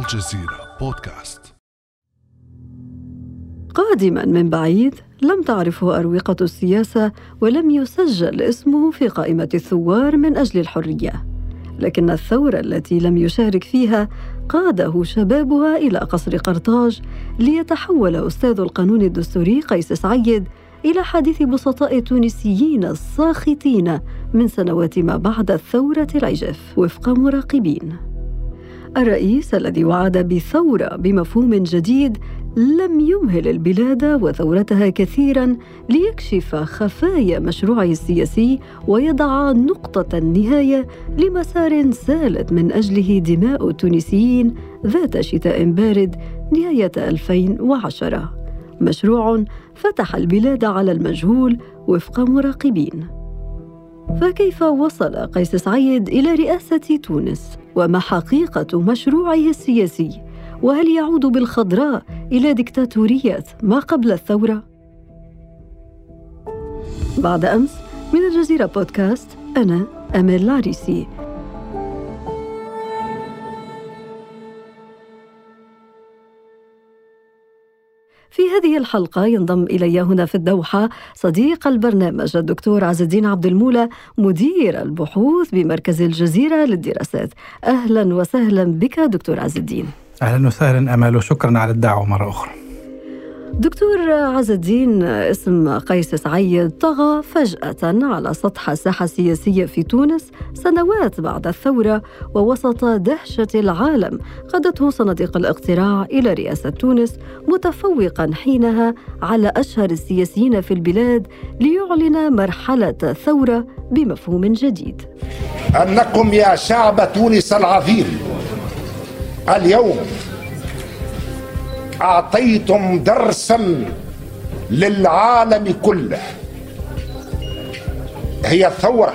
الجزيرة بودكاست. قادما من بعيد لم تعرفه أروقة السياسة ولم يسجل اسمه في قائمة الثوار من أجل الحرية. لكن الثورة التي لم يشارك فيها قاده شبابها إلى قصر قرطاج ليتحول أستاذ القانون الدستوري قيس سعيد إلى حديث بسطاء التونسيين الساخطين من سنوات ما بعد الثورة العجف وفق مراقبين. الرئيس الذي وعد بثورة بمفهوم جديد لم يمهل البلاد وثورتها كثيرا ليكشف خفايا مشروعه السياسي ويضع نقطة النهاية لمسار سالت من أجله دماء التونسيين ذات شتاء بارد نهاية 2010 مشروع فتح البلاد على المجهول وفق مراقبين. فكيف وصل قيس سعيد إلى رئاسة تونس؟ وما حقيقه مشروعه السياسي وهل يعود بالخضراء إلى دكتاتورية ما قبل الثورة؟ بعد أمس من الجزيرة بودكاست أنا امال العريسي. في هذه الحلقة ينضم إلي هنا في الدوحة صديق البرنامج الدكتور عز الدين عبد المولى مدير البحوث بمركز الجزيرة للدراسات. أهلا وسهلا بك دكتور عز الدين. أهلا وسهلا أمال وشكرا على الدعوة مرة أخرى. دكتور عز الدين اسم قيس سعيد طغى فجأة على سطح الساحة السياسية في تونس سنوات بعد الثورة ووسط دهشة العالم. قادته صناديق الاقتراع إلى رئاسة تونس متفوقا حينها على أشهر السياسيين في البلاد ليعلن مرحلة ثورة بمفهوم جديد. أنكم يا شعب تونس العظيم اليوم أعطيتم درسا للعالم كله. هي ثوره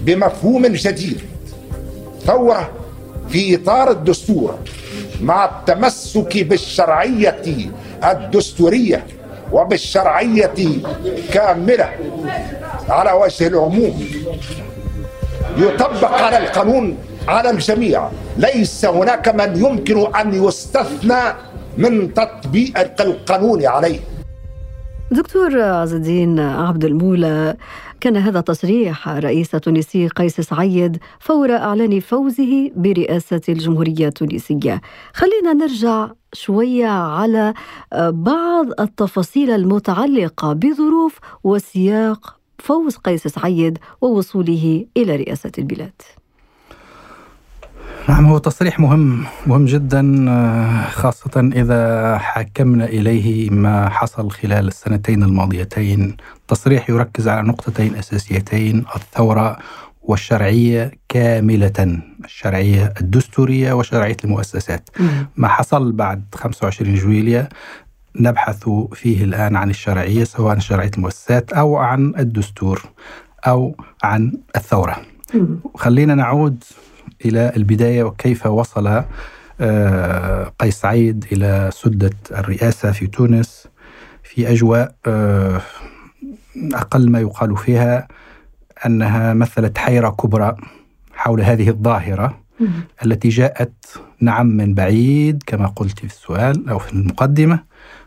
بمفهوم جديد. ثورة في إطار الدستور مع التمسك بالشرعية الدستورية وبالشرعية كاملة على وجه العموم. يطبق على القانون على الجميع. ليس هناك من يمكن أن يستثنى من تطبيق القانون عليه دكتور عز الدين عبد المولى كان هذا تصريح رئيس تونسي قيس سعيد فور إعلان فوزه برئاسة الجمهورية التونسية. خلينا نرجع شوية على بعض التفاصيل المتعلقة بظروف وسياق فوز قيس سعيد ووصوله إلى رئاسة البلاد. نعم هو تصريح مهم مهم جدا آه، خاصة إذا حكمنا إليه ما حصل خلال السنتين الماضيتين. تصريح يركز على نقطتين أساسيتين الثورة والشرعية كاملة الشرعية الدستورية وشرعية المؤسسات. ما حصل بعد 25 جويلية نبحث فيه الآن عن الشرعية سواء شرعية المؤسسات أو عن الدستور أو عن الثورة. خلينا نعود إلى البداية وكيف وصل آه، قيس سعيد إلى سدة الرئاسة في تونس في أجواء آه، أقل ما يقال فيها أنها مثلت حيرة كبرى حول هذه الظاهرة التي جاءت نعم من بعيد كما قلت في السؤال أو في المقدمة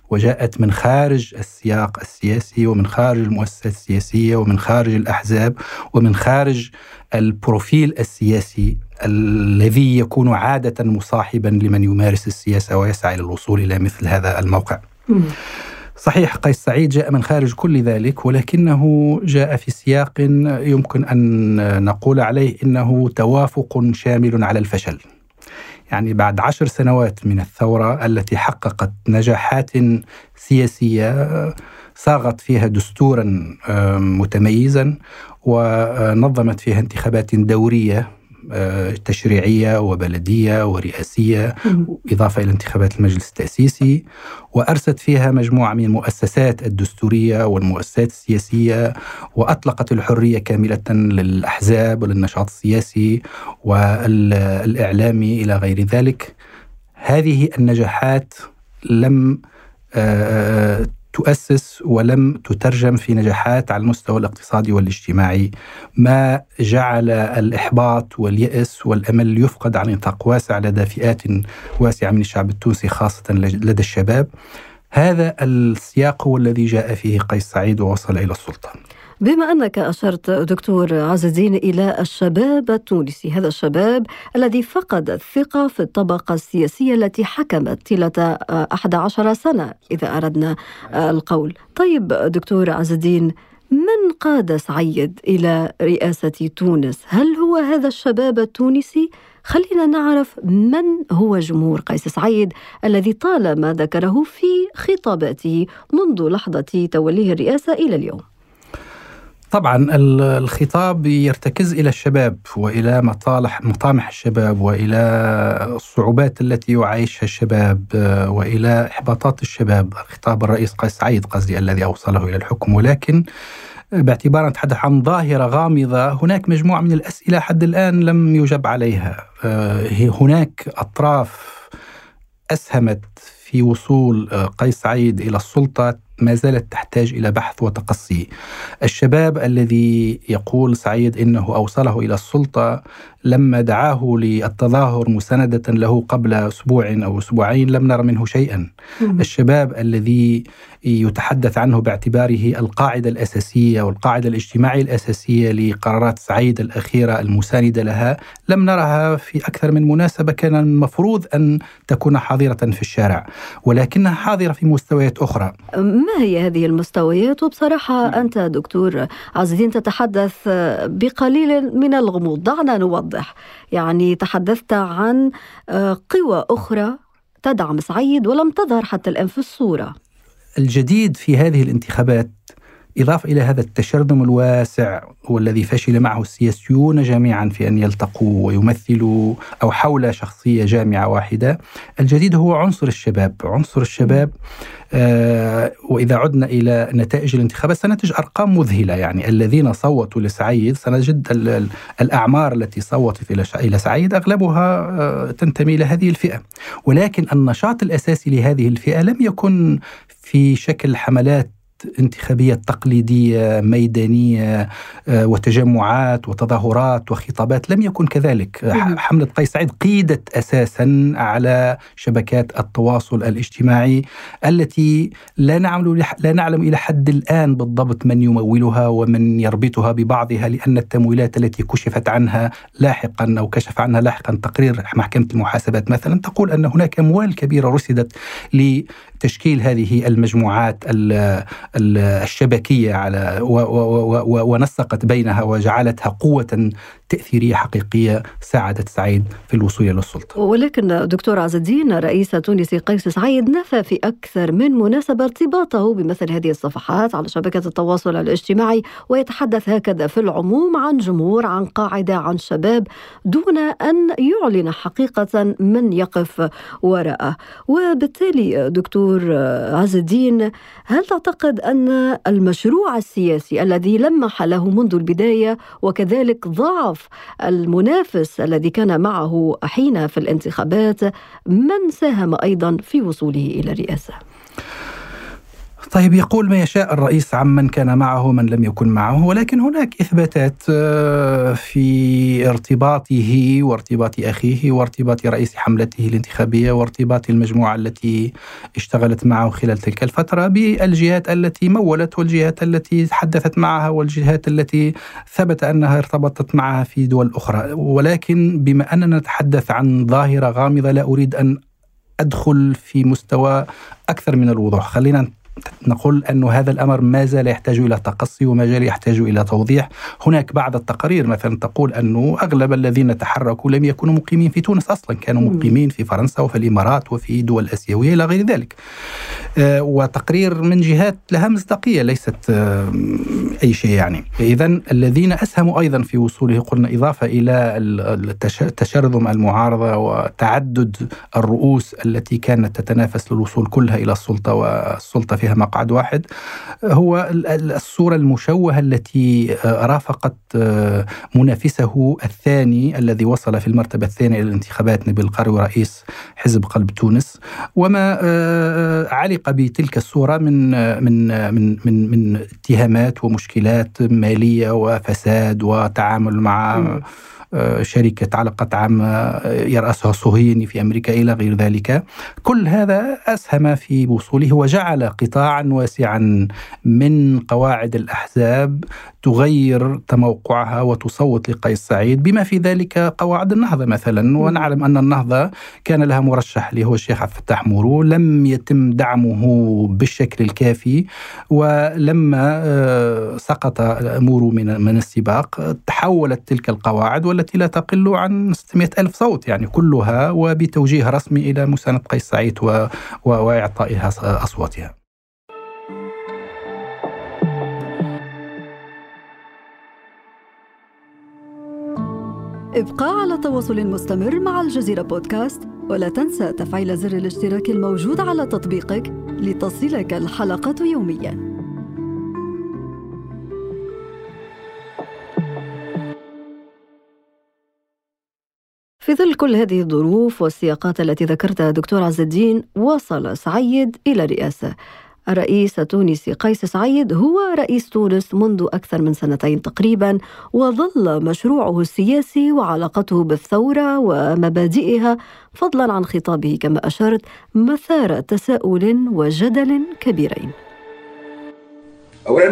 وجاءت من خارج السياق السياسي ومن خارج المؤسسات السياسية ومن خارج الأحزاب ومن خارج البروفيل السياسي الذي يكون عادة مصاحبا لمن يمارس السياسة ويسعى للوصول إلى مثل هذا الموقع. صحيح قيس سعيد جاء من خارج كل ذلك ولكنه جاء في سياق يمكن أن نقول عليه إنه توافق شامل على الفشل. يعني بعد عشر سنوات من الثورة التي حققت نجاحات سياسية صاغت فيها دستورا متميزا ونظمت فيها انتخابات دورية تشريعية وبلدية ورئاسية إضافة إلى انتخابات المجلس التأسيسي. وأرست فيها مجموعة من المؤسسات الدستورية والمؤسسات السياسية وأطلقت الحرية كاملة للأحزاب وللنشاط السياسي والإعلامي إلى غير ذلك. هذه النجاحات لم آه، تؤسس ولم تترجم في نجاحات على المستوى الاقتصادي والاجتماعي. ما جعل الإحباط واليأس والأمل يفقد على نطاق واسع لدى فئات واسعة من الشعب التونسي خاصة لدى الشباب. هذا السياق هو الذي جاء فيه قيس سعيد ووصل إلى السلطة بما أنك أشرت دكتور عز الدين إلى الشباب التونسي، هذا الشباب الذي فقد الثقة في الطبقة السياسية التي حكمت طيلة 11 سنة إذا أردنا القول. طيب دكتور عز الدين من قاد سعيد إلى رئاسة تونس؟ هل هو هذا الشباب التونسي؟ خلينا نعرف من هو جمهور قيس سعيد الذي طالما ذكره في خطاباته منذ لحظة توليه الرئاسة إلى اليوم. طبعا الخطاب يرتكز إلى الشباب وإلى مطالح مطامح الشباب وإلى الصعوبات التي يعيشها الشباب وإلى إحباطات الشباب. خطاب الرئيس قيس سعيد قصدي الذي أوصله إلى الحكم. ولكن باعتبار نتحدث عن ظاهرة غامضة هناك مجموعة من الأسئلة حد الآن لم يجب عليها. هناك أطراف أسهمت في وصول قيس سعيد إلى السلطة ما زالت تحتاج إلى بحث وتقصي. الشباب الذي يقول سعيد إنه أوصله إلى السلطة لما دعاه للتظاهر مساندة له قبل أسبوع أو أسبوعين لم نر منه شيئا. الشباب الذي يتحدث عنه باعتباره القاعدة الأساسية والقاعده الاجتماعية الأساسية لقرارات سعيد الأخيرة المساندة لها لم نرها في أكثر من مناسبة. كان المفروض أن تكون حاضرة في الشارع ولكنها حاضرة في مستويات أخرى. ما هي هذه المستويات؟ وبصراحة أنت دكتور عز الدين تتحدث بقليل من الغموض. دعنا نوضح. يعني تحدثت عن قوى أخرى تدعم سعيد ولم تظهر حتى الآن في الصورة. الجديد في هذه الانتخابات إضافة إلى هذا التشرذم الواسع والذي فشل معه السياسيون جميعا في أن يلتقوا ويمثلوا أو حول شخصية جامعة واحدة. الجديد هو عنصر الشباب. عنصر الشباب آه وإذا عدنا إلى نتائج الانتخابات سنتج أرقام مذهلة. يعني الذين صوتوا لسعيد سنجد الأعمار التي صوتت إلى سعيد أغلبها آه تنتمي إلى هذه الفئة. ولكن النشاط الأساسي لهذه الفئة لم يكن في شكل حملات انتخابية تقليدية ميدانية وتجمعات وتظاهرات وخطابات. لم يكن كذلك. حملة قيس سعيد قيدت أساسا على شبكات التواصل الاجتماعي التي لا نعلم لا نعلم إلى حد الآن بالضبط من يمولها ومن يربطها ببعضها لأن التمويلات التي كشفت عنها لاحقا أو كشف عنها لاحقا تقرير محكمة المحاسبات مثلا تقول أن هناك أموال كبيرة رصدت لتشكيل هذه المجموعات الشبكية على ونسقت بينها وجعلتها قوة تأثيرية حقيقية ساعدت سعيد في الوصول إلى السلطة. ولكن دكتور عز الدين رئيس تونس قيس سعيد نفى في أكثر من مناسبة ارتباطه بمثل هذه الصفحات على شبكة التواصل الاجتماعي ويتحدث هكذا في العموم عن جمهور عن قاعدة عن شباب دون أن يعلن حقيقة من يقف وراءه وبالتالي دكتور عز الدين هل تعتقد أن المشروع السياسي الذي لمح له منذ البداية وكذلك ضعف المنافس الذي كان معه حين في الانتخابات من ساهم أيضا في وصوله إلى الرئاسه طيب يقول ما يشاء الرئيس عمن كان معه ومن لم يكن معه ولكن هناك إثباتات في ارتباطه وارتباط أخيه وارتباط رئيس حملته الانتخابية وارتباط المجموعة التي اشتغلت معه خلال تلك الفترة بالجهات التي مولت والجهات التي تحدثت معها والجهات التي ثبت أنها ارتبطت معها في دول أخرى. ولكن بما أننا نتحدث عن ظاهرة غامضة لا أريد أن أدخل في مستوى أكثر من الوضوح. خلينا نقول أن هذا الأمر ما زال يحتاج إلى تقصي وما زال يحتاج إلى توضيح. هناك بعض التقارير مثلا تقول أنه أغلب الذين تحركوا لم يكونوا مقيمين في تونس أصلا كانوا مقيمين في فرنسا وفي الإمارات وفي دول آسيوية إلى غير ذلك. آه وتقرير من جهات لها مصداقية ليست آه أي شيء يعني. إذا الذين أسهموا أيضا في وصوله قلنا إضافة إلى تشرذم المعارضة وتعدد الرؤوس التي كانت تتنافس للوصول كلها إلى السلطة والسلطة في فيها مقعد واحد. هو الصورة المشوهة التي رافقت منافسه الثاني الذي وصل في المرتبة الثانية إلى الانتخابات نبيل القروي رئيس حزب قلب تونس. وما علق بتلك الصورة من من من من من اتهامات ومشكلات مالية وفساد وتعامل مع آه، شركة علقة عامة آه، يرأسها صهيوني في أمريكا إلى غير ذلك. كل هذا أسهم في وصوله وجعل قطاعا واسعا من قواعد الأحزاب تغير تموقعها وتصوت لقيس سعيد بما في ذلك قواعد النهضة مثلا. ونعلم أن النهضة كان لها مرشح اللي هو الشيخ عبد الفتاح مورو. لم يتم دعمه بالشكل الكافي. ولما آه، سقط مورو من من السباق تحولت تلك القواعد والتي لا تقل عن 600 ألف صوت يعني كلها وبتوجيه رسمي إلى مساندة قيس سعيد وإعطائها أصواتها. ابقى على تواصل مستمر مع الجزيرة بودكاست ولا تنسى تفعيل زر الاشتراك الموجود على تطبيقك لتصلك الحلقة يومياً. في ظل كل هذه الظروف والسياقات التي ذكرتها دكتور عز الدين وصل سعيد إلى الرئاسة الرئيس التونسي قيس سعيد هو رئيس تونس منذ أكثر من سنتين تقريبا وظل مشروعه السياسي وعلاقته بالثورة ومبادئها فضلا عن خطابه كما أشرت مثار تساؤل وجدل كبيرين. اولا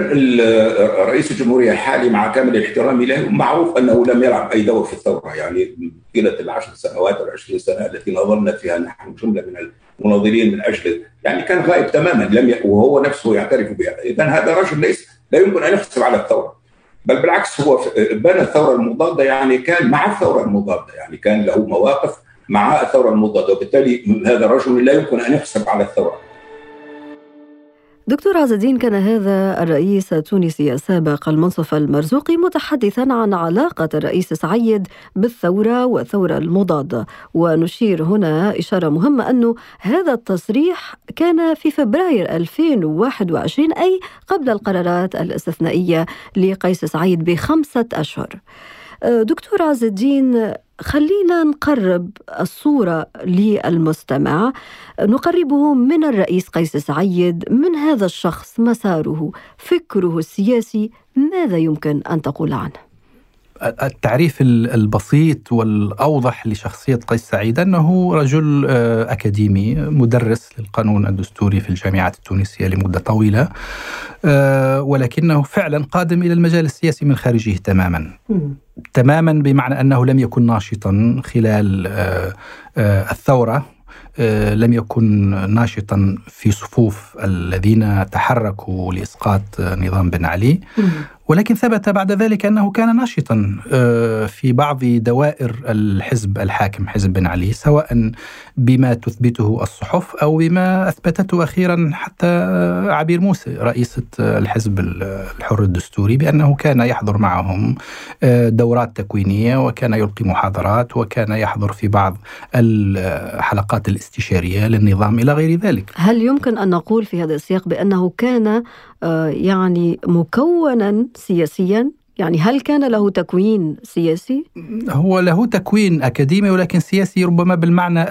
رئيس الجمهورية الحالي مع كامل احترامي له معروف أنه لم يلعب أي دور في الثورة يعني طيله العشر سنوات أو العشرين سنة التي نظرنا فيها نحن جملة من المناضلين من أجل يعني كان غائب تماما لم ي... وهو نفسه يعترف بها. اذا هذا رجل ليس لا يمكن أن يحسب على الثورة. بل بالعكس هو بنى الثورة المضادة يعني كان مع الثورة المضادة. يعني كان له مواقف مع الثورة المضادة وبالتالي هذا الرجل لا يمكن أن يحسب على الثورة. دكتور عز الدين كان هذا الرئيس التونسي السابق المنصف المرزوقي متحدثا عن علاقة الرئيس سعيد بالثورة والثورة المضادة ونشير هنا إشارة مهمة أنه هذا التصريح كان في فبراير 2021 أي قبل القرارات الاستثنائية لقيس سعيد بخمسة أشهر. دكتور عز الدين خلينا نقرب الصورة للمستمع نقربه من الرئيس قيس سعيد من هذا الشخص مساره فكره السياسي ماذا يمكن أن تقول عنه؟ التعريف البسيط والأوضح لشخصية قيس سعيد أنه رجل آه، أكاديمي مدرس للقانون الدستوري في الجامعات التونسية لمدة طويلة آه، ولكنه فعلا قادم إلى المجال السياسي من خارجه تماما. تماما بمعنى أنه لم يكن ناشطا خلال آه، الثورة لم يكن ناشطا في صفوف الذين تحركوا لإسقاط نظام بن علي. ولكن ثبت بعد ذلك أنه كان ناشطا آه، في بعض دوائر الحزب الحاكم حزب بن علي سواء بما تثبته الصحف أو بما أثبتته أخيرا حتى عبير موسى رئيسه الحزب الحر الدستوري بأنه كان يحضر معهم آه، دورات تكوينية وكان يلقي محاضرات وكان يحضر في بعض الحلقات الاستشارية للنظام إلى غير ذلك. هل يمكن أن نقول في هذا السياق بأنه كان يعني مكونا سياسيا يعني هل كان له تكوين سياسي؟ هو له تكوين أكاديمي ولكن سياسي ربما بالمعنى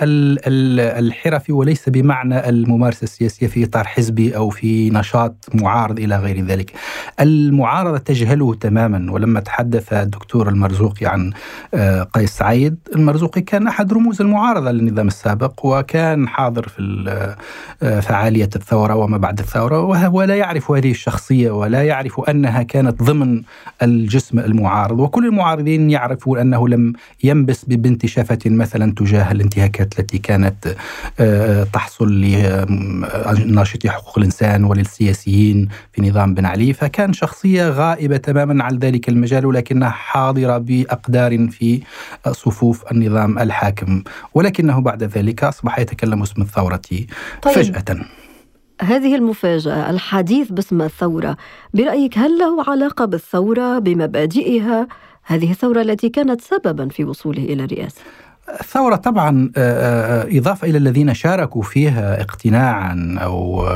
الحرفي وليس بمعنى الممارسة السياسية في إطار حزبي أو في نشاط معارض إلى غير ذلك المعارضة تجهله تماما ولما تحدث الدكتور المرزوقي عن آه، قيس سعيد المرزوقي كان أحد رموز المعارضة للنظام السابق وكان حاضر في آه، فعالية الثورة وما بعد الثورة وهو لا يعرف هذه الشخصية ولا يعرف أنها كانت ضمن الجسم المعارض وكل المعارضين يعرفون أنه لم ينبس ببنت شفة مثلا تجاه الانتهاكات التي كانت آه، تحصل لناشطي حقوق الإنسان وللسياسيين في نظام بن علي. فكان شخصية غائبة تماما عن ذلك المجال ولكنها حاضرة بأقدار في صفوف النظام الحاكم. ولكنه بعد ذلك أصبح يتكلم اسم الثورة طيب. فجأة. هذه المفاجأة الحديث باسم الثورة برأيك هل له علاقة بالثورة بمبادئها هذه الثورة التي كانت سببا في وصوله إلى الرئاسة؟ الثورة طبعا آه، آه، إضافة إلى الذين شاركوا فيها اقتناعا أو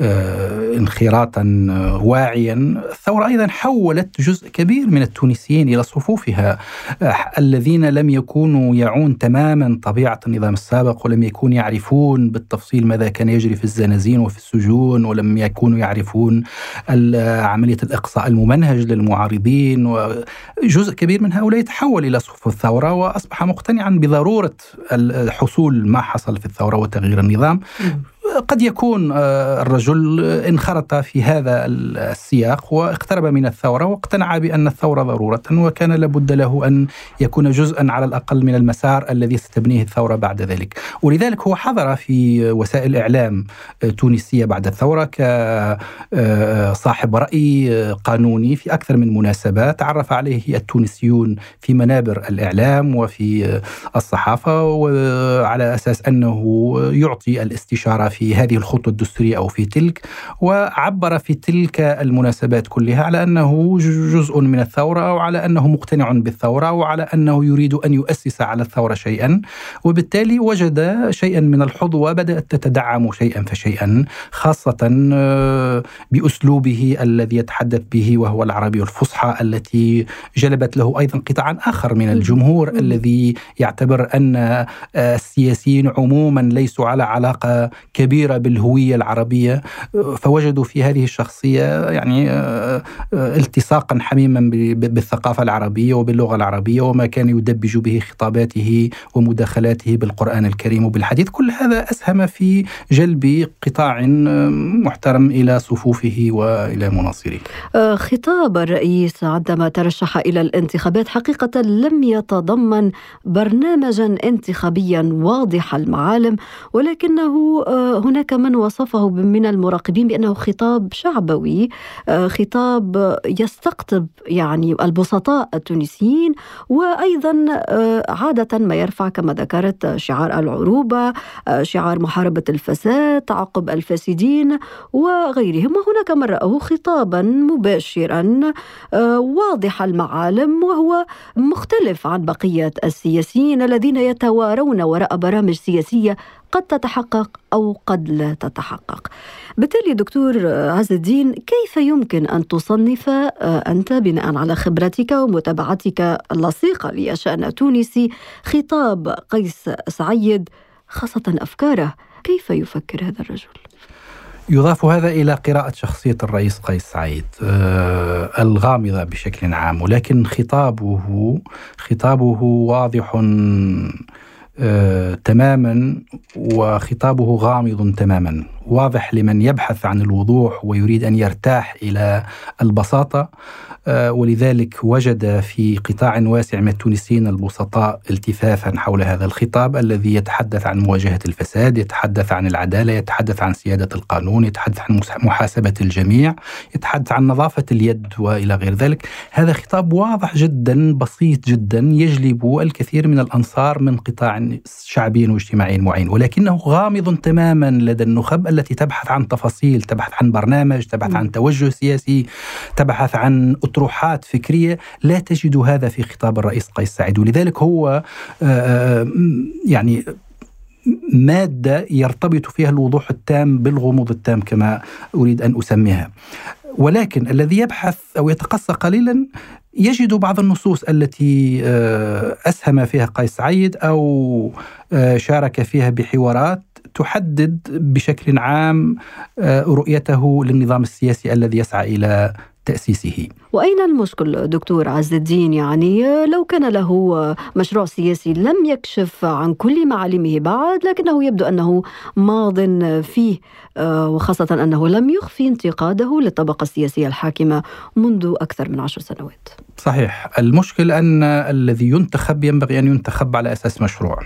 آه، انخراطا واعيا الثورة أيضا حولت جزء كبير من التونسيين إلى صفوفها. الذين لم يكونوا يعون تماما طبيعة النظام السابق ولم يكونوا يعرفون بالتفصيل ماذا كان يجري في الزنازين وفي السجون ولم يكونوا يعرفون عملية الإقصاء الممنهج للمعارضين وجزء كبير من هؤلاء تحول إلى صفوف الثورة وأصبح مقتنعا بضروره الحصول ما حصل في الثورة وتغيير النظام. قد يكون آه، الرجل انخرط في هذا السياق واقترب من الثورة واقتنع بأن الثورة ضرورة وكان لابد له أن يكون جزءا على الأقل من المسار الذي ستبنيه الثورة بعد ذلك، ولذلك هو حضر في وسائل إعلام آه، تونسية بعد الثورة كصاحب آه، رأي قانوني في أكثر من مناسبه تعرف عليه التونسيون في منابر الإعلام وفي الصحافة وعلى أساس أنه يعطي الاستشارة في هذه الخطوة الدستورية أو في تلك وعبر في تلك المناسبات كلها على أنه جزء من الثورة أو على أنه مقتنع بالثورة وعلى أنه يريد أن يؤسس على الثورة شيئا. وبالتالي وجد شيئا من الحظوة بدأت تتدعم شيئا فشيئا خاصة آه، بأسلوبه الذي يتحدث به وهو العربية الفصحى التي جلبت له أيضا قطاعا آخر من الجمهور الذي يعتبر أن آه، السياسيين عموما ليسوا على علاقة كبيرة كبيره بالهوية العربية فوجدوا في هذه الشخصية يعني آه، آه، التصاقا حميما بالثقافة العربية وباللغة العربية وما كان يدبج به خطاباته ومداخلاته بالقرآن الكريم وبالحديث كل هذا أسهم في جلب قطاع آه، محترم إلى صفوفه وإلى مناصره. خطاب الرئيس عندما ترشح إلى الانتخابات حقيقة لم يتضمن برنامجا انتخابيا واضح المعالم ولكنه هناك من وصفه من المراقبين بأنه خطاب شعبوي آه، خطاب يستقطب يعني البسطاء التونسيين وأيضا آه، عادة ما يرفع كما ذكرت شعار العروبة آه، شعار محاربة الفساد تعقب الفاسدين وغيرهم. وهناك من راه خطابا مباشرا واضح المعالم وهو مختلف عن بقية السياسيين الذين يتوارون وراء برامج سياسية قد تتحقق أو قد لا تتحقق بالتالي دكتور عز الدين كيف يمكن أن تصنف أنت بناء على خبرتك ومتابعتك اللصيقة للشأن التونسي خطاب قيس سعيد خاصة أفكاره كيف يفكر هذا الرجل؟ يضاف هذا إلى قراءة شخصية الرئيس قيس سعيد آه الغامضة بشكل عام ولكن خطابه خطابه واضح تماما وخطابه غامض تماما. واضح لمن يبحث عن الوضوح ويريد أن يرتاح إلى البساطة. آه، ولذلك وجد في قطاع واسع من التونسيين البسطاء التفافا حول هذا الخطاب الذي يتحدث عن مواجهة الفساد، يتحدث عن العدالة، يتحدث عن سيادة القانون، يتحدث عن محاسبة الجميع، يتحدث عن نظافة اليد وإلى غير ذلك، هذا خطاب واضح جدا بسيط جدا يجلب الكثير من الأنصار من قطاع شعبي واجتماعي معين، ولكنه غامض تماما لدى النخب التي تبحث عن تفاصيل، تبحث عن برنامج، تبحث عن توجه سياسي، تبحث عن أطروحات فكرية لا تجد هذا في خطاب الرئيس قيس سعيد. ولذلك هو آه، آه، يعني مادة يرتبط فيها الوضوح التام بالغموض التام كما أريد أن أسميها. ولكن الذي يبحث أو يتقصى قليلا يجد بعض النصوص التي آه، أسهم فيها قيس سعيد أو شارك فيها بحوارات تحدد بشكل عام رؤيته للنظام السياسي الذي يسعى إلى تأسيسه. وأين المشكل دكتور عز الدين؟ يعني لو كان له مشروع سياسي لم يكشف عن كل معالمه بعد لكنه يبدو أنه ماض فيه آه، وخاصة أنه لم يخفي انتقاده للطبقة السياسية الحاكمة منذ أكثر من عشر سنوات. صحيح. المشكل أن الذي ينتخب ينبغي أن ينتخب على أساس مشروع.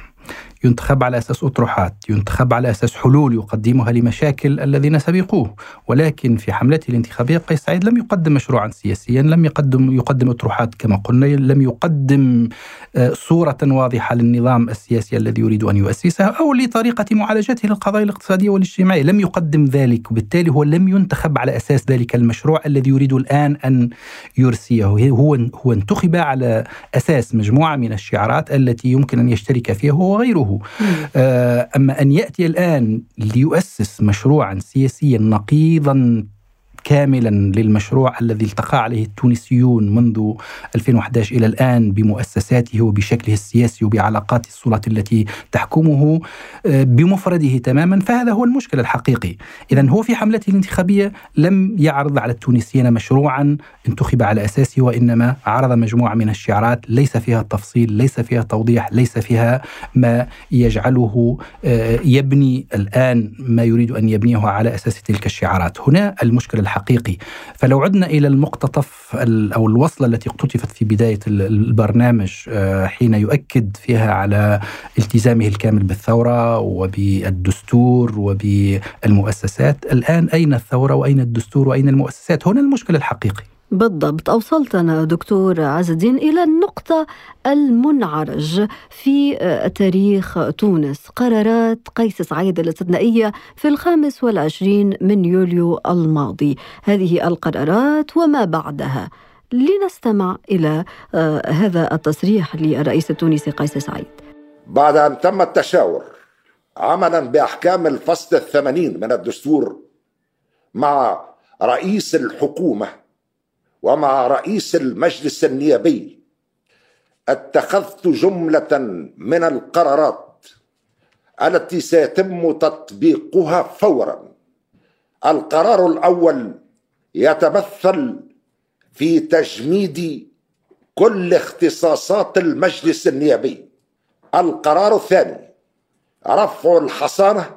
ينتخب على أساس أطروحات ينتخب على أساس حلول يقدمها لمشاكل الذين سبقوه. ولكن في حملته الانتخابية قيس سعيد لم يقدم مشروعا سياسيا لم يقدم يقدم أطروحات كما قلنا لم يقدم آه، صورة واضحة للنظام السياسي الذي يريد أن يؤسسه أو لطريقة معالجته للقضايا الاقتصادية والاجتماعية. لم يقدم ذلك وبالتالي هو لم ينتخب على أساس ذلك المشروع الذي يريد الآن أن يرسيه. هو هو انتخب على أساس مجموعة من الشعارات التي يمكن أن يشترك فيها هو وغيره. آه، أما أن يأتي الآن ليؤسس مشروعا سياسيا نقيضا كاملا للمشروع الذي التقى عليه التونسيون منذ 2011 إلى الآن بمؤسساته وبشكله السياسي وبعلاقات السلطة التي تحكمه آه، بمفرده تماما. فهذا هو المشكل الحقيقي. اذا هو في حملته الانتخابية لم يعرض على التونسيين مشروعا انتخب على أساسه وإنما عرض مجموعة من الشعارات. ليس فيها تفصيل ليس فيها توضيح ليس فيها ما يجعله آه، يبني الآن ما يريد أن يبنيه على أساس تلك الشعارات. هنا المشكل الحقيقي. فلو عدنا إلى المقتطف أو الوصلة التي اقتطفت في بداية البرنامج آه، حين يؤكد فيها على التزامه الكامل بالثورة وبالدستور وبالمؤسسات الآن أين الثورة وأين الدستور وأين المؤسسات؟ هنا المشكل الحقيقي بالضبط. أوصلتنا دكتور عز الدين إلى النقطة المنعرج في آه، تاريخ تونس. قرارات قيس سعيد الاستثنائية في الخامس والعشرين من يوليو الماضي. هذه القرارات وما بعدها. لنستمع إلى آه، هذا التصريح للرئيس التونسي قيس سعيد. بعد أن تم التشاور عملا بأحكام الفصل الثمانين من الدستور مع رئيس الحكومة ومع رئيس المجلس النيابي اتخذت جملة من القرارات التي سيتم تطبيقها فورا. القرار الأول يتمثل في تجميد كل اختصاصات المجلس النيابي. القرار الثاني رفع الحصانة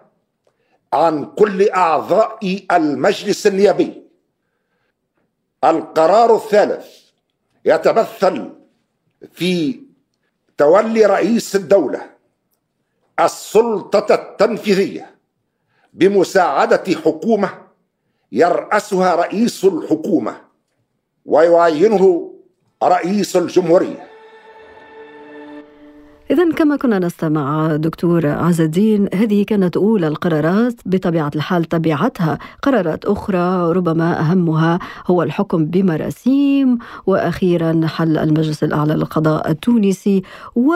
عن كل أعضاء المجلس النيابي. القرار الثالث يتمثل في تولي رئيس الدولة السلطة التنفيذية بمساعدة حكومة يرأسها رئيس الحكومة ويعينه رئيس الجمهورية. إذا كما كنا نستمع دكتور عز الدين هذه كانت أولى القرارات بطبيعة الحال تبعتها قرارات أخرى ربما أهمها هو الحكم بمراسيم وأخيرا حل المجلس الأعلى للقضاء التونسي و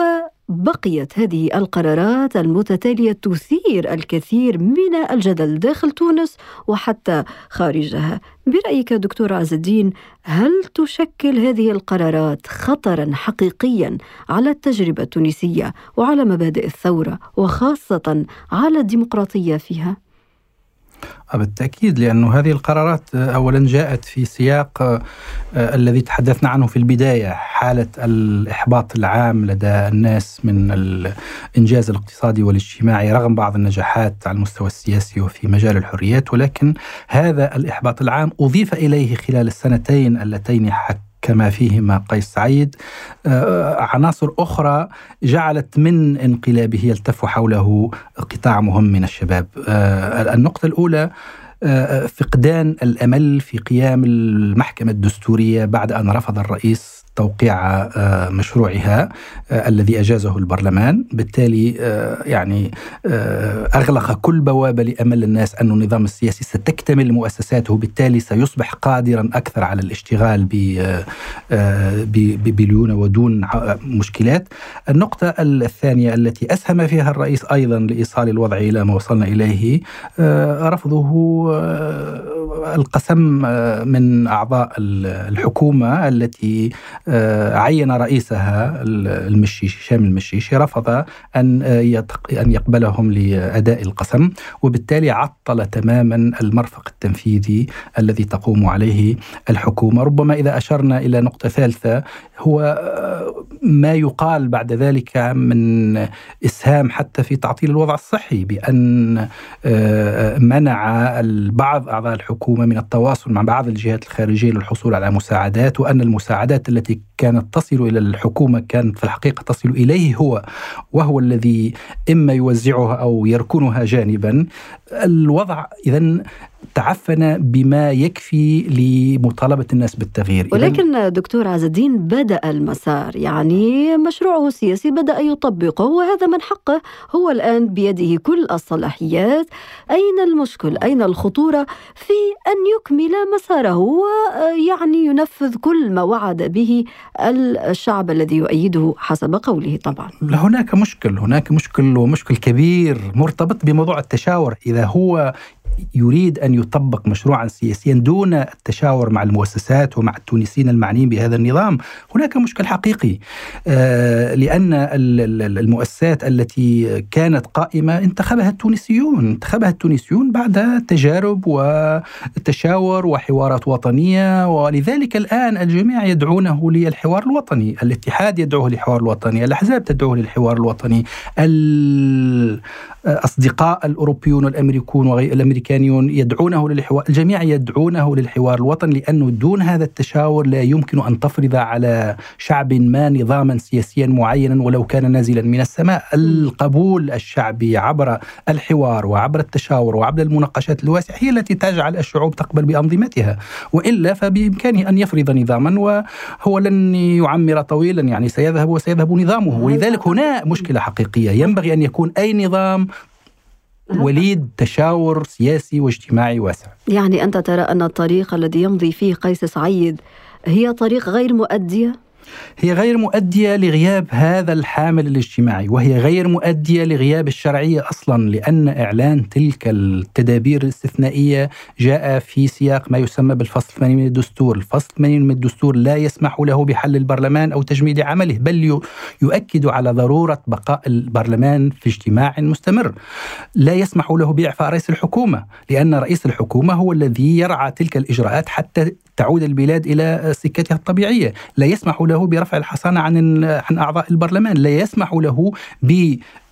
بقيت هذه القرارات المتتالية تثير الكثير من الجدل داخل تونس وحتى خارجها. برأيك دكتور عز الدين هل تشكل هذه القرارات خطرا حقيقيا على التجربة التونسية وعلى مبادئ الثورة وخاصة على الديمقراطية فيها؟ بالتأكيد لأن هذه القرارات أولا جاءت في سياق آه، الذي تحدثنا عنه في البداية حالة الإحباط العام لدى الناس من الإنجاز الاقتصادي والاجتماعي رغم بعض النجاحات على المستوى السياسي وفي مجال الحريات ولكن هذا الإحباط العام أضيف إليه خلال السنتين اللتين حك كما فيهما قيس سعيد. آه، عناصر أخرى جعلت من انقلابه يلتف حوله قطاع مهم من الشباب. آه، النقطة الأولى آه، فقدان الأمل في قيام المحكمة الدستورية بعد أن رفض الرئيس توقيع آه، مشروعها آه، الذي أجازه البرلمان، بالتالي آه، يعني أغلق كل بوابه لأمل الناس أن النظام السياسي ستكتمل مؤسساته، بالتالي سيصبح قادرا أكثر على الاشتغال بليونه ودون مشكلات. النقطة الثانية التي أسهم فيها الرئيس أيضا لإيصال الوضع إلى ما وصلنا إليه رفضه القسم من أعضاء الحكومة التي عين رئيسها المشيشي هشام المشيشي رفض أن آه، أن يقبلهم لأداء القسم وبالتالي عطل تماما المرفق التنفيذي الذي تقوم عليه الحكومة. ربما إذا أشرنا إلى نقطة ثالثة هو آه، ما يقال بعد ذلك من إسهام حتى في تعطيل الوضع الصحي بأن منع بعض أعضاء الحكومة من التواصل مع بعض الجهات الخارجية للحصول على مساعدات وأن المساعدات التي كانت تصل إلى الحكومة كانت في الحقيقة تصل إليه هو وهو الذي إما يوزعها أو يركنها جانبا. الوضع اذا تعفن بما يكفي لمطالبة الناس بالتغيير. ولكن دكتور عز الدين بدأ المسار يعني مشروعه السياسي بدأ يطبقه وهذا من حقه هو الآن بيده كل الصلاحيات. أين المشكل؟ أين الخطورة في أن يكمل مساره ويعني ينفذ كل ما وعد به الشعب الذي يؤيده حسب قوله طبعا. هناك مشكل هناك مشكل ومشكل كبير مرتبط بموضوع التشاور. إذا هو يريد أن يطبق مشروعا سياسيا دون التشاور مع المؤسسات ومع التونسيين المعنيين بهذا النظام. هناك مشكل حقيقي آه، لأن المؤسسات التي كانت قائمة انتخبها التونسيون انتخبها التونسيون بعد تجارب وتشاور وحوارات وطنية ولذلك الآن الجميع يدعونه للحوار الوطني. الاتحاد يدعوه للحوار الوطني الأحزاب تدعوه للحوار الوطني. الاصدقاء الأوروبيون والامريكون وغير الأمريكانيون يدعونه للحوار الجميع يدعونه للحوار الوطني لأنه دون هذا التشاور لا يمكن أن تفرض على شعب ما نظاما سياسيا معينا ولو كان نازلا من السماء. القبول الشعبي عبر الحوار وعبر التشاور وعبر المناقشات الواسعة هي التي تجعل الشعوب تقبل بأنظمتها. وإلا فبإمكانه أن يفرض نظاما وهو لن يعمر طويلا يعني سيذهب وسيذهب نظامه. ولذلك هنا مشكلة حقيقية. ينبغي أن يكون أي نظام وليد تشاور سياسي واجتماعي واسع يعني أنت ترى أن الطريق الذي يمضي فيه قيس سعيد هي طريق غير مؤدية؟ هي غير مؤدية لغياب هذا الحامل الاجتماعي وهي غير مؤدية لغياب الشرعية أصلا لأن إعلان تلك التدابير الاستثنائية جاء في سياق ما يسمى بالفصل 80 من الدستور. الفصل 80 من الدستور لا يسمح له بحل البرلمان أو تجميد عمله بل يؤكد على ضرورة بقاء البرلمان في اجتماع مستمر. لا يسمح له بإعفاء رئيس الحكومة لأن رئيس الحكومة هو الذي يرعى تلك الإجراءات حتى تعود البلاد إلى سكتها الطبيعية، لا يسمح له برفع الحصانة عن عن أعضاء البرلمان، لا يسمح له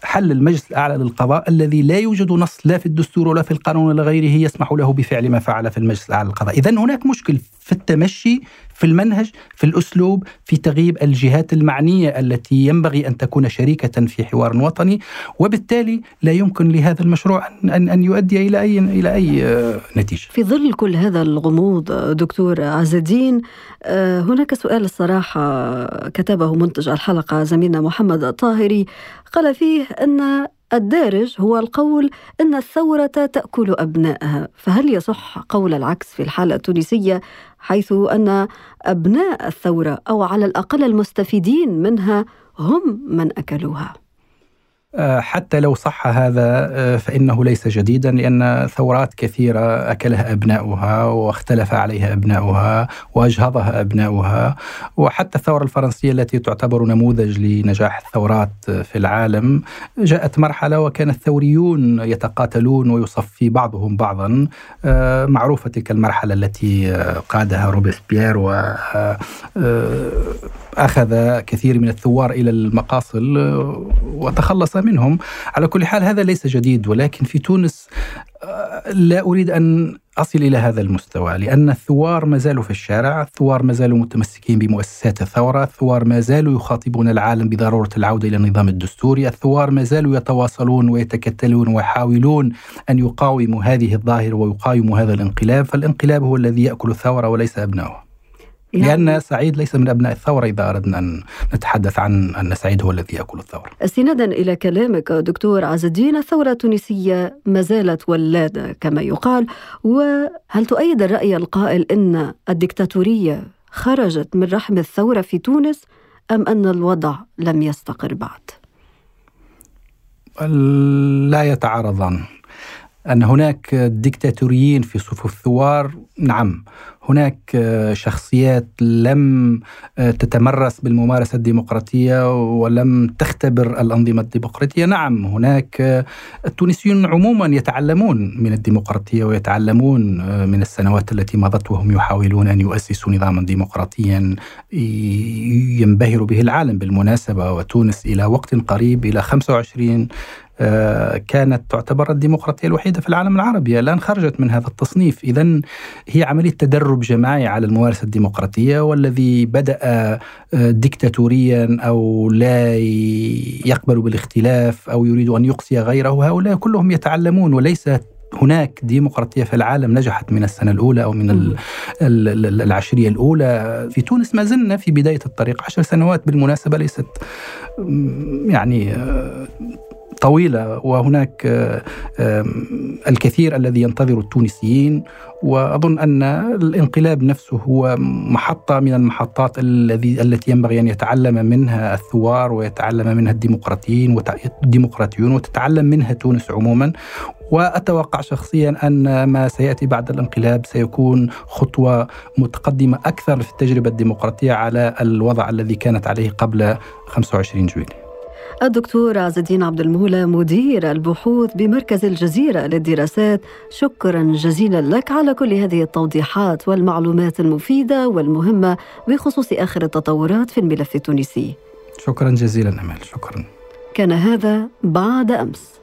بحل المجلس الأعلى للقضاء الذي لا يوجد نص لا في الدستور ولا في القانون ولا غيره يسمح له بفعل ما فعل في المجلس الأعلى للقضاء، اذا هناك مشكل في التمشي في المنهج في الأسلوب في تغييب الجهات المعنية التي ينبغي أن تكون شريكة في حوار وطني وبالتالي لا يمكن لهذا المشروع ان ان يؤدي إلى اي إلى أي آه، نتيجة. في ظل كل هذا الغموض دكتور عز الدين آه، هناك سؤال الصراحة كتبه منتج الحلقة زميلنا محمد الطاهري قال فيه أن الدارج هو القول أن الثورة تأكل ابنائها فهل يصح قول العكس في الحالة التونسية حيث أن أبناء الثورة أو على الأقل المستفيدين منها هم من أكلوها؟ آه، حتى لو صح هذا آه، فإنه ليس جديدا لأن ثورات كثيرة أكلها أبناؤها واختلف عليها أبناؤها وأجهضها أبناؤها. وحتى الثورة الفرنسية التي تعتبر نموذج لنجاح الثورات في العالم جاءت مرحلة وكان الثوريون يتقاتلون ويصفي بعضهم بعضا. آه، معروفة تلك المرحلة التي قادها روبسبيير و أخذ كثير من الثوار إلى المقاصل وتخلص منهم. على كل حال هذا ليس جديد ولكن في تونس آه، لا أريد أن أصل إلى هذا المستوى لأن الثوار ما زالوا في الشارع الثوار ما زالوا متمسكين بمؤسسات الثورة الثوار ما زالوا يخاطبون العالم بضرورة العودة إلى النظام الدستوري الثوار ما زالوا يتواصلون ويتكتلون ويحاولون أن يقاوموا هذه الظاهرة ويقاوموا هذا الانقلاب فالانقلاب هو الذي يأكل الثورة وليس أبنائه يعني لأن سعيد ليس من أبناء الثورة إذا أردنا أن نتحدث عن أن سعيد هو الذي يأكل الثورة. استنادا إلى كلامك دكتور عز الدين الثورة التونسية ما زالت ولادة كما يقال وهل تؤيد الرأي القائل أن الدكتاتورية خرجت من رحم الثورة في تونس أم أن الوضع لم يستقر بعد؟ لا يتعارضان. أن هناك ديكتاتوريين في صفوف الثوار نعم. هناك آه، شخصيات لم آه، تتمرس بالممارسة الديمقراطية ولم تختبر الأنظمة الديمقراطية. نعم هناك آه، التونسيون عموما يتعلمون من الديمقراطية ويتعلمون من السنوات التي مضت وهم يحاولون أن يؤسسوا نظاما ديمقراطيا. ينبهر به العالم بالمناسبة وتونس إلى وقت قريب إلى 25 كانت تعتبر الديمقراطية الوحيدة في العالم العربي. الآن خرجت من هذا التصنيف. إذا هي عملية تدرب جماعي على الممارسة الديمقراطية والذي بدأ ديكتاتوريا أو لا يقبل بالاختلاف أو يريد أن يقصي غيره. هؤلاء كلهم يتعلمون وليس هناك ديمقراطية في العالم نجحت من السنة الأولى أو من العشرية الأولى. في تونس ما زلنا في بداية الطريق. عشر سنوات بالمناسبة ليست يعني طويلة وهناك الكثير الذي ينتظر التونسيين وأظن أن الانقلاب نفسه هو محطة من المحطات الذي التي ينبغي أن يتعلم منها الثوار ويتعلم منها الديمقراطيين والديمقراطيون وتتعلم منها تونس عموما. وأتوقع شخصيا أن ما سيأتي بعد الانقلاب سيكون خطوة متقدمة أكثر في التجربة الديمقراطية على الوضع الذي كانت عليه قبل 25 جويلية. الدكتور عز الدين عبد المولى مدير البحوث بمركز الجزيرة للدراسات. شكرا جزيلا لك على كل هذه التوضيحات والمعلومات المفيدة والمهمة بخصوص آخر التطورات في الملف التونسي. شكرا جزيلا أمال شكرا. كان هذا بعد أمس.